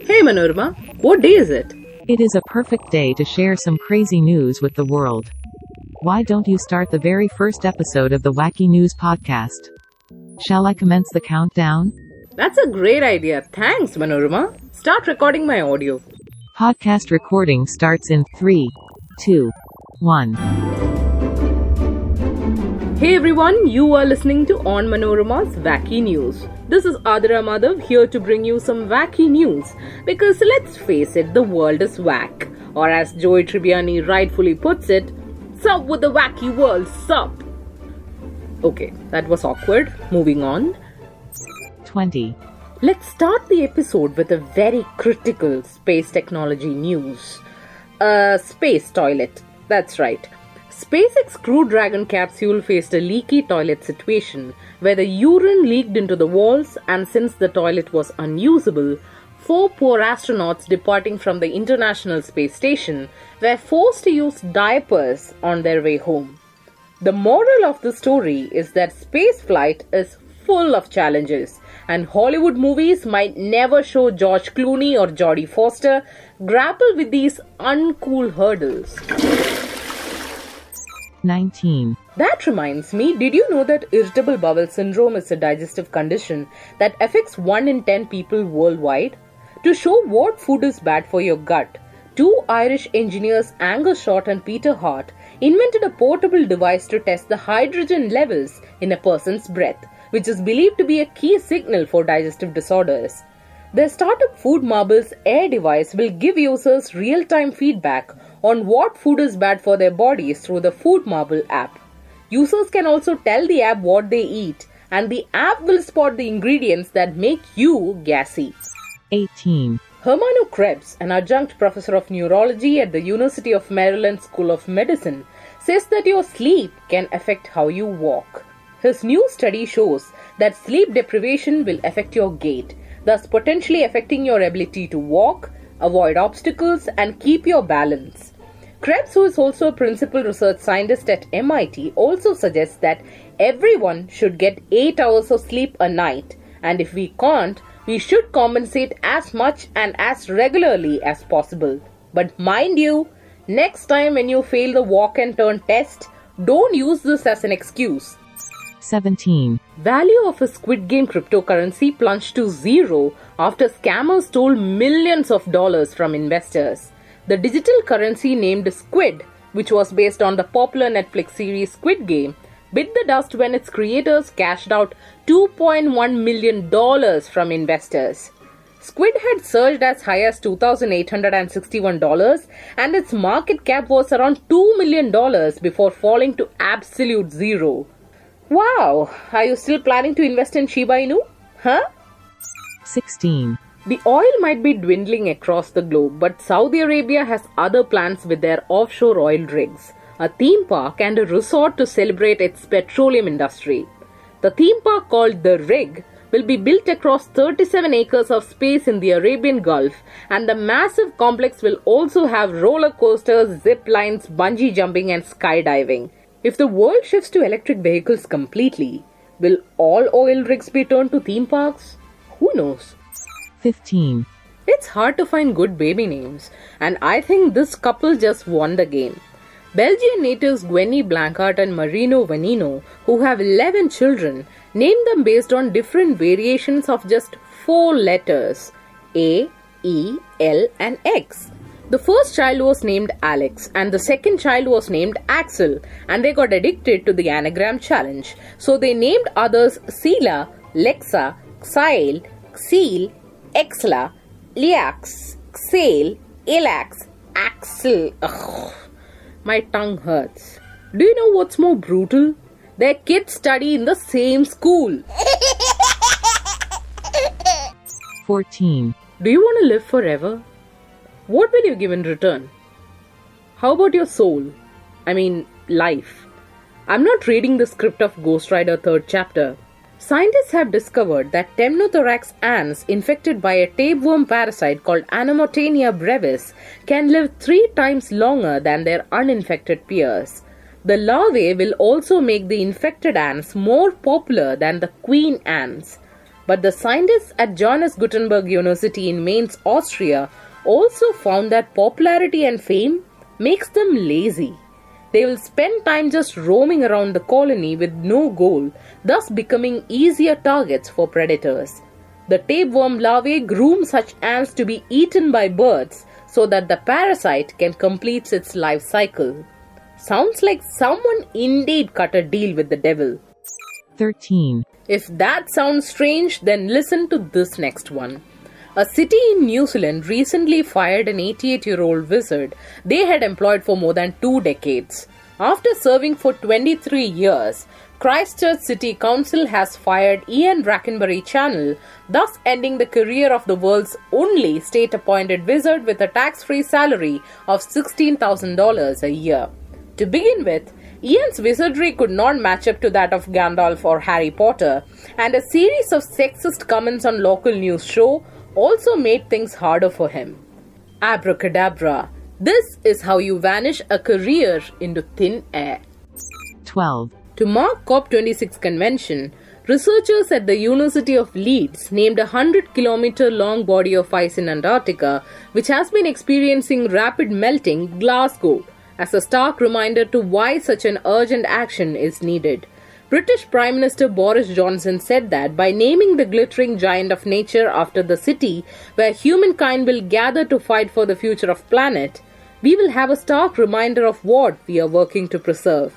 Hey Manorama, what day is it? It is a perfect day to share some crazy news with the world. Why don't you start the very first episode of the Wacky News podcast? Shall I commence the countdown? That's a great idea. Thanks, Manorama. Start recording my audio. Podcast recording starts in 3, 2, 1. Hey everyone, you are listening to On Manorama's Wacky News. This is Athira Madhav here to bring you some wacky news because let's face it, the world is whack. Or as Joey Tribbiani rightfully puts it, sup with the wacky world, sup. Okay, that was awkward. Moving on. 20. Let's start the episode with a very critical space technology news. A space toilet. That's right. SpaceX Crew Dragon capsule faced a leaky toilet situation where the urine leaked into the walls, and since the toilet was unusable, four poor astronauts departing from the International Space Station were forced to use diapers on their way home. The moral of the story is that spaceflight is full of challenges, and Hollywood movies might never show George Clooney or Jodie Foster grapple with these uncool hurdles. 19. That reminds me, did you know that irritable bowel syndrome is a digestive condition that affects 1 in 10 people worldwide? To show what food is bad for your gut, two Irish engineers Angus Short and Peter Hart invented a portable device to test the hydrogen levels in a person's breath, which is believed to be a key signal for digestive disorders. Their startup Food Marbles Air device will give users real time feedback on what food is bad for their bodies through the Food Marble app. Users can also tell the app what they eat, and the app will spot the ingredients that make you gassy. 18. Hermano Krebs, an adjunct professor of neurology at the University of Maryland School of Medicine, says that your sleep can affect how you walk. His new study shows that sleep deprivation will affect your gait, thus potentially affecting your ability to walk, avoid obstacles, and keep your balance. Krebs, who is also a principal research scientist at MIT, also suggests that everyone should get 8 hours of sleep a night, and if we can't, we should compensate as much and as regularly as possible. But mind you, next time when you fail the walk and turn test, don't use this as an excuse. 17. Value of a Squid Game cryptocurrency plunged to zero after scammers stole millions of dollars from investors. The digital currency named Squid, which was based on the popular Netflix series Squid Game, bit the dust when its creators cashed out $2.1 million from investors. Squid had surged as high as $2,861 and its market cap was around $2 million before falling to absolute zero. Wow, are you still planning to invest in Shiba Inu? Huh? 16. The oil might be dwindling across the globe, but Saudi Arabia has other plans with their offshore oil rigs, a theme park, and a resort to celebrate its petroleum industry. The theme park called The Rig will be built across 37 acres of space in the Arabian Gulf, and the massive complex will also have roller coasters, zip lines, bungee jumping, and skydiving. If the world shifts to electric vehicles completely, will all oil rigs be turned to theme parks? Who knows? 15. It's hard to find good baby names, and I think this couple just won the game. Belgian natives Gwenny Blanchard and Marino Vanino, who have 11 children, named them based on different variations of just four letters A, E, L, and X. The first child was named Alex, and the second child was named Axel, and they got addicted to the anagram challenge. So they named others Sela, Lexa, Xyle, Xeel, Exla, Liax, Xale, Elax, Axel. Ugh, my tongue hurts. Do you know what's more brutal? Their kids study in the same school. 14. Do you want to live forever? What will you give in return? How about your soul? I mean, life. I'm not reading the script of Ghost Rider 3rd chapter. Scientists have discovered that Temnothorax ants infected by a tapeworm parasite called Anomotaenia brevis can live three times longer than their uninfected peers. The larvae will also make the infected ants more popular than the queen ants. But the scientists at Johannes Gutenberg University in Mainz, Austria, also found that popularity and fame makes them lazy. They will spend time just roaming around the colony with no goal, thus becoming easier targets for predators. The tapeworm larvae groom such ants to be eaten by birds so that the parasite can complete its life cycle. Sounds like someone indeed cut a deal with the devil. 13. If that sounds strange, then listen to this next one. A city in New Zealand recently fired an 88 year old wizard they had employed for more than two decades. After serving for 23 years, Christchurch City Council has fired Ian Brackenbury Channell, thus ending the career of the world's only state appointed wizard with a tax free salary of $16,000 a year. To begin with, Ian's wizardry could not match up to that of Gandalf or Harry Potter, and a series of sexist comments on local news show also made things harder for him. Abracadabra. This is how you vanish a career into thin air. 12. To mark COP26 convention, researchers at the University of Leeds named a 100 kilometer long body of ice in Antarctica, which has been experiencing rapid melting, Glasgow, as a stark reminder to why such an urgent action is needed. British Prime Minister Boris Johnson said that by naming the glittering giant of nature after the city where humankind will gather to fight for the future of planet, we will have a stark reminder of what we are working to preserve.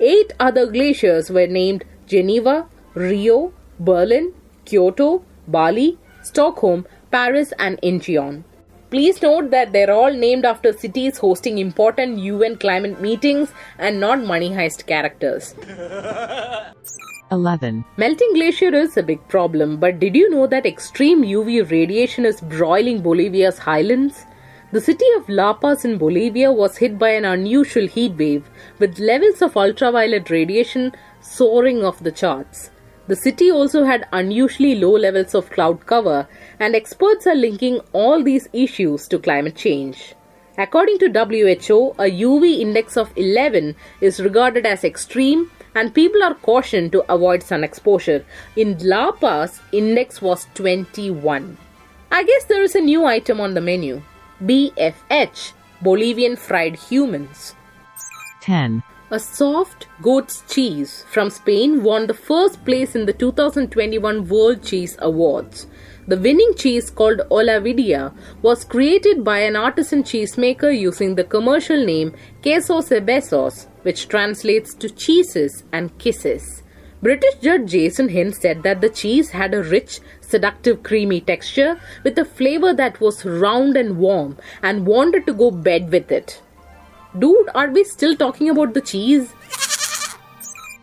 Eight other glaciers were named Geneva, Rio, Berlin, Kyoto, Bali, Stockholm, Paris, and Incheon. Please note that they're all named after cities hosting important UN climate meetings and not money heist characters. 11. Melting glacier is a big problem, but did you know that extreme UV radiation is broiling Bolivia's highlands? The city of La Paz in Bolivia was hit by an unusual heat wave, with levels of ultraviolet radiation soaring off the charts. The city also had unusually low levels of cloud cover, and experts are linking all these issues to climate change. According to WHO, a UV index of 11 is regarded as extreme and people are cautioned to avoid sun exposure. In La Paz, index was 21. I guess there is a new item on the menu. BFH, Bolivian fried humans. 10. A soft goat's cheese from Spain won the first place in the 2021 World Cheese Awards. The winning cheese called Olavidia was created by an artisan cheesemaker using the commercial name Quesos y Besos, which translates to cheeses and kisses. British judge Jason Hind said that the cheese had a rich, seductive, creamy texture with a flavor that was round and warm and wanted to go bed with it. Dude, are we still talking about the cheese?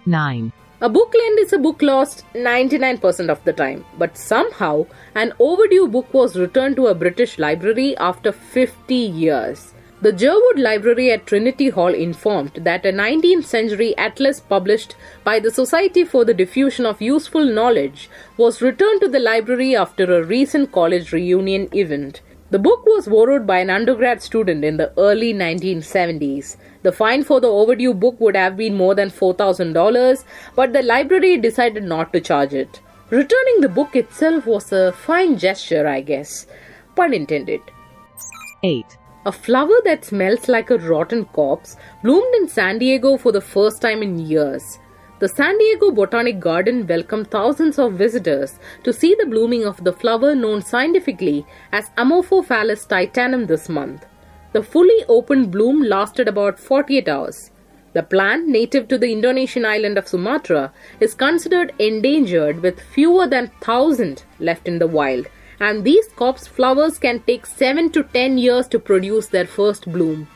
9. A book lend is a book lost 99% of the time, but somehow an overdue book was returned to a British library after 50 years. The Jerwood Library at Trinity Hall informed that a 19th century atlas published by the Society for the Diffusion of Useful Knowledge was returned to the library after a recent college reunion event. The book was borrowed by an undergrad student in the early 1970s. The fine for the overdue book would have been more than $4,000, but the library decided not to charge it. Returning the book itself was a fine gesture, I guess. Pun intended. 8. A flower that smells like a rotten corpse bloomed in San Diego for the first time in years. The San Diego Botanic Garden welcomed thousands of visitors to see the blooming of the flower known scientifically as Amorphophallus titanum this month. The fully opened bloom lasted about 48 hours. The plant, native to the Indonesian island of Sumatra, is considered endangered with fewer than 1000 left in the wild, and these corpse flowers can take 7 to 10 years to produce their first bloom.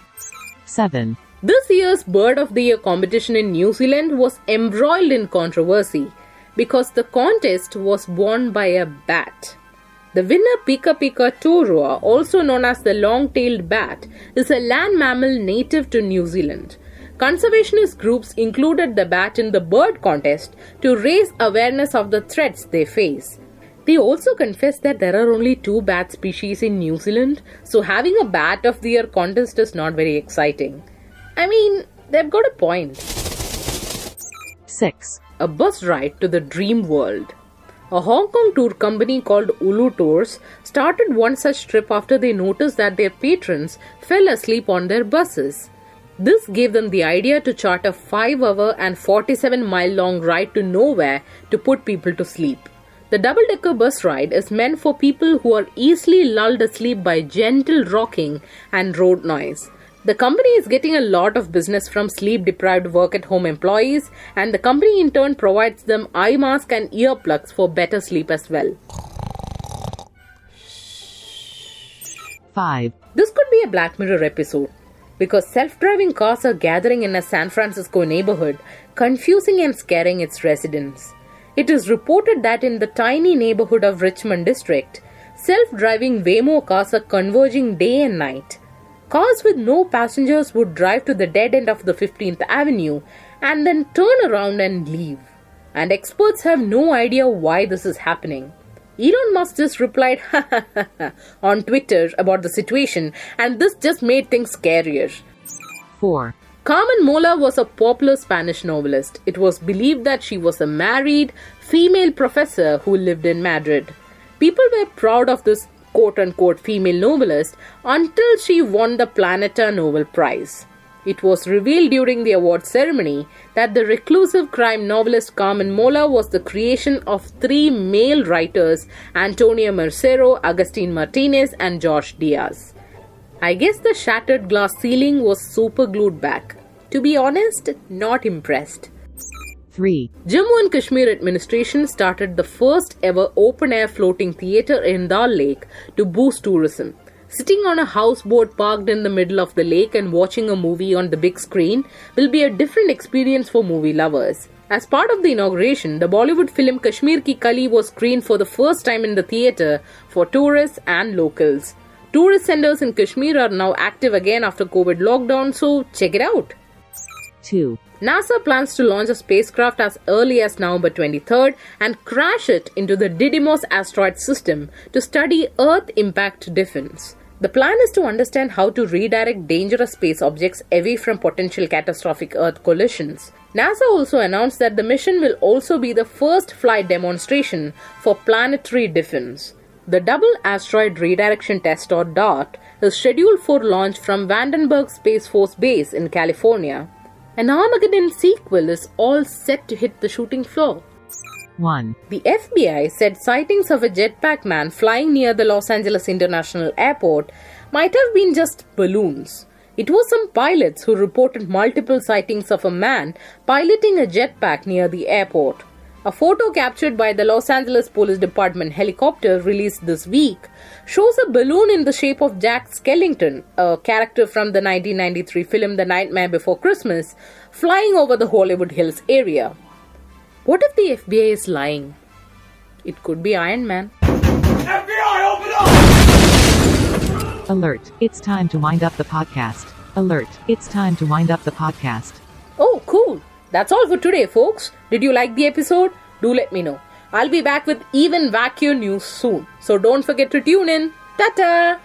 7. This year's Bird of the Year competition in New Zealand was embroiled in controversy because the contest was won by a bat. The winner Pekapeka-tou-roa, also known as the long-tailed bat, is a land mammal native to New Zealand. Conservationist groups included the bat in the bird contest to raise awareness of the threats they face. They also confessed that there are only two bat species in New Zealand, so having a bat of the year contest is not very exciting. I mean, they've got a point. 6. A bus ride to the dream world. A Hong Kong tour company called Ulu Tours started one such trip after they noticed that their patrons fell asleep on their buses. This gave them the idea to chart a 5 hour and 47 mile long ride to nowhere to put people to sleep. The double decker bus ride is meant for people who are easily lulled asleep by gentle rocking and road noise. The company is getting a lot of business from sleep deprived work at home employees, and the company in turn provides them eye mask and earplugs for better sleep as well. 5, This could be a Black Mirror episode because self driving cars are gathering in a San Francisco neighborhood, confusing and scaring its residents. It is reported that in the tiny neighborhood of Richmond District, self driving Waymo cars are converging day and night. Cars with no passengers would drive to the dead end of the 15th Avenue and then turn around and leave. And experts have no idea why this is happening. Elon Musk just replied on Twitter about the situation, and this just made things scarier. 4, Carmen Mola was a popular Spanish novelist. It was believed that she was a married female professor who lived in Madrid. People were proud of this quote unquote female novelist until she won the Planeta Nobel Prize. It was revealed during the award ceremony that the reclusive crime novelist Carmen Mola was the creation of three male writers Antonio Mercero, Agustin Martinez, and George Diaz. I guess the shattered glass ceiling was super glued back. To be honest, not impressed. 3, Jammu and Kashmir administration started the first ever open air floating theatre in Dal Lake to boost tourism. Sitting on a houseboat parked in the middle of the lake and watching a movie on the big screen will be a different experience for movie lovers. As part of the inauguration, the Bollywood film Kashmir Ki Kali was screened for the first time in the theatre for tourists and locals. Tourist centers in Kashmir are now active again after COVID lockdown, so check it out. 2, NASA plans to launch a spacecraft as early as November 23rd and crash it into the Didymos asteroid system to study Earth impact defense. The plan is to understand how to redirect dangerous space objects away from potential catastrophic Earth collisions. NASA also announced that the mission will also be the first flight demonstration for planetary defense. The Double Asteroid Redirection Test or DART is scheduled for launch from Vandenberg Space Force Base in California. An Armageddon sequel is all set to hit the shooting floor. 1, The FBI said sightings of a jetpack man flying near the Los Angeles International Airport might have been just balloons. It was some pilots who reported multiple sightings of a man piloting a jetpack near the airport. A photo captured by the Los Angeles Police Department helicopter released this week shows a balloon in the shape of Jack Skellington, a character from the 1993 film The Nightmare Before Christmas, flying over the Hollywood Hills area. What if the FBI is lying? It could be Iron Man. FBI, open up! Alert, it's time to wind up the podcast. Alert, it's time to wind up the podcast. Oh, cool. That's all for today, folks. Did you like the episode? Do let me know. I'll be back with even wackier news soon. So don't forget to tune in. Ta ta!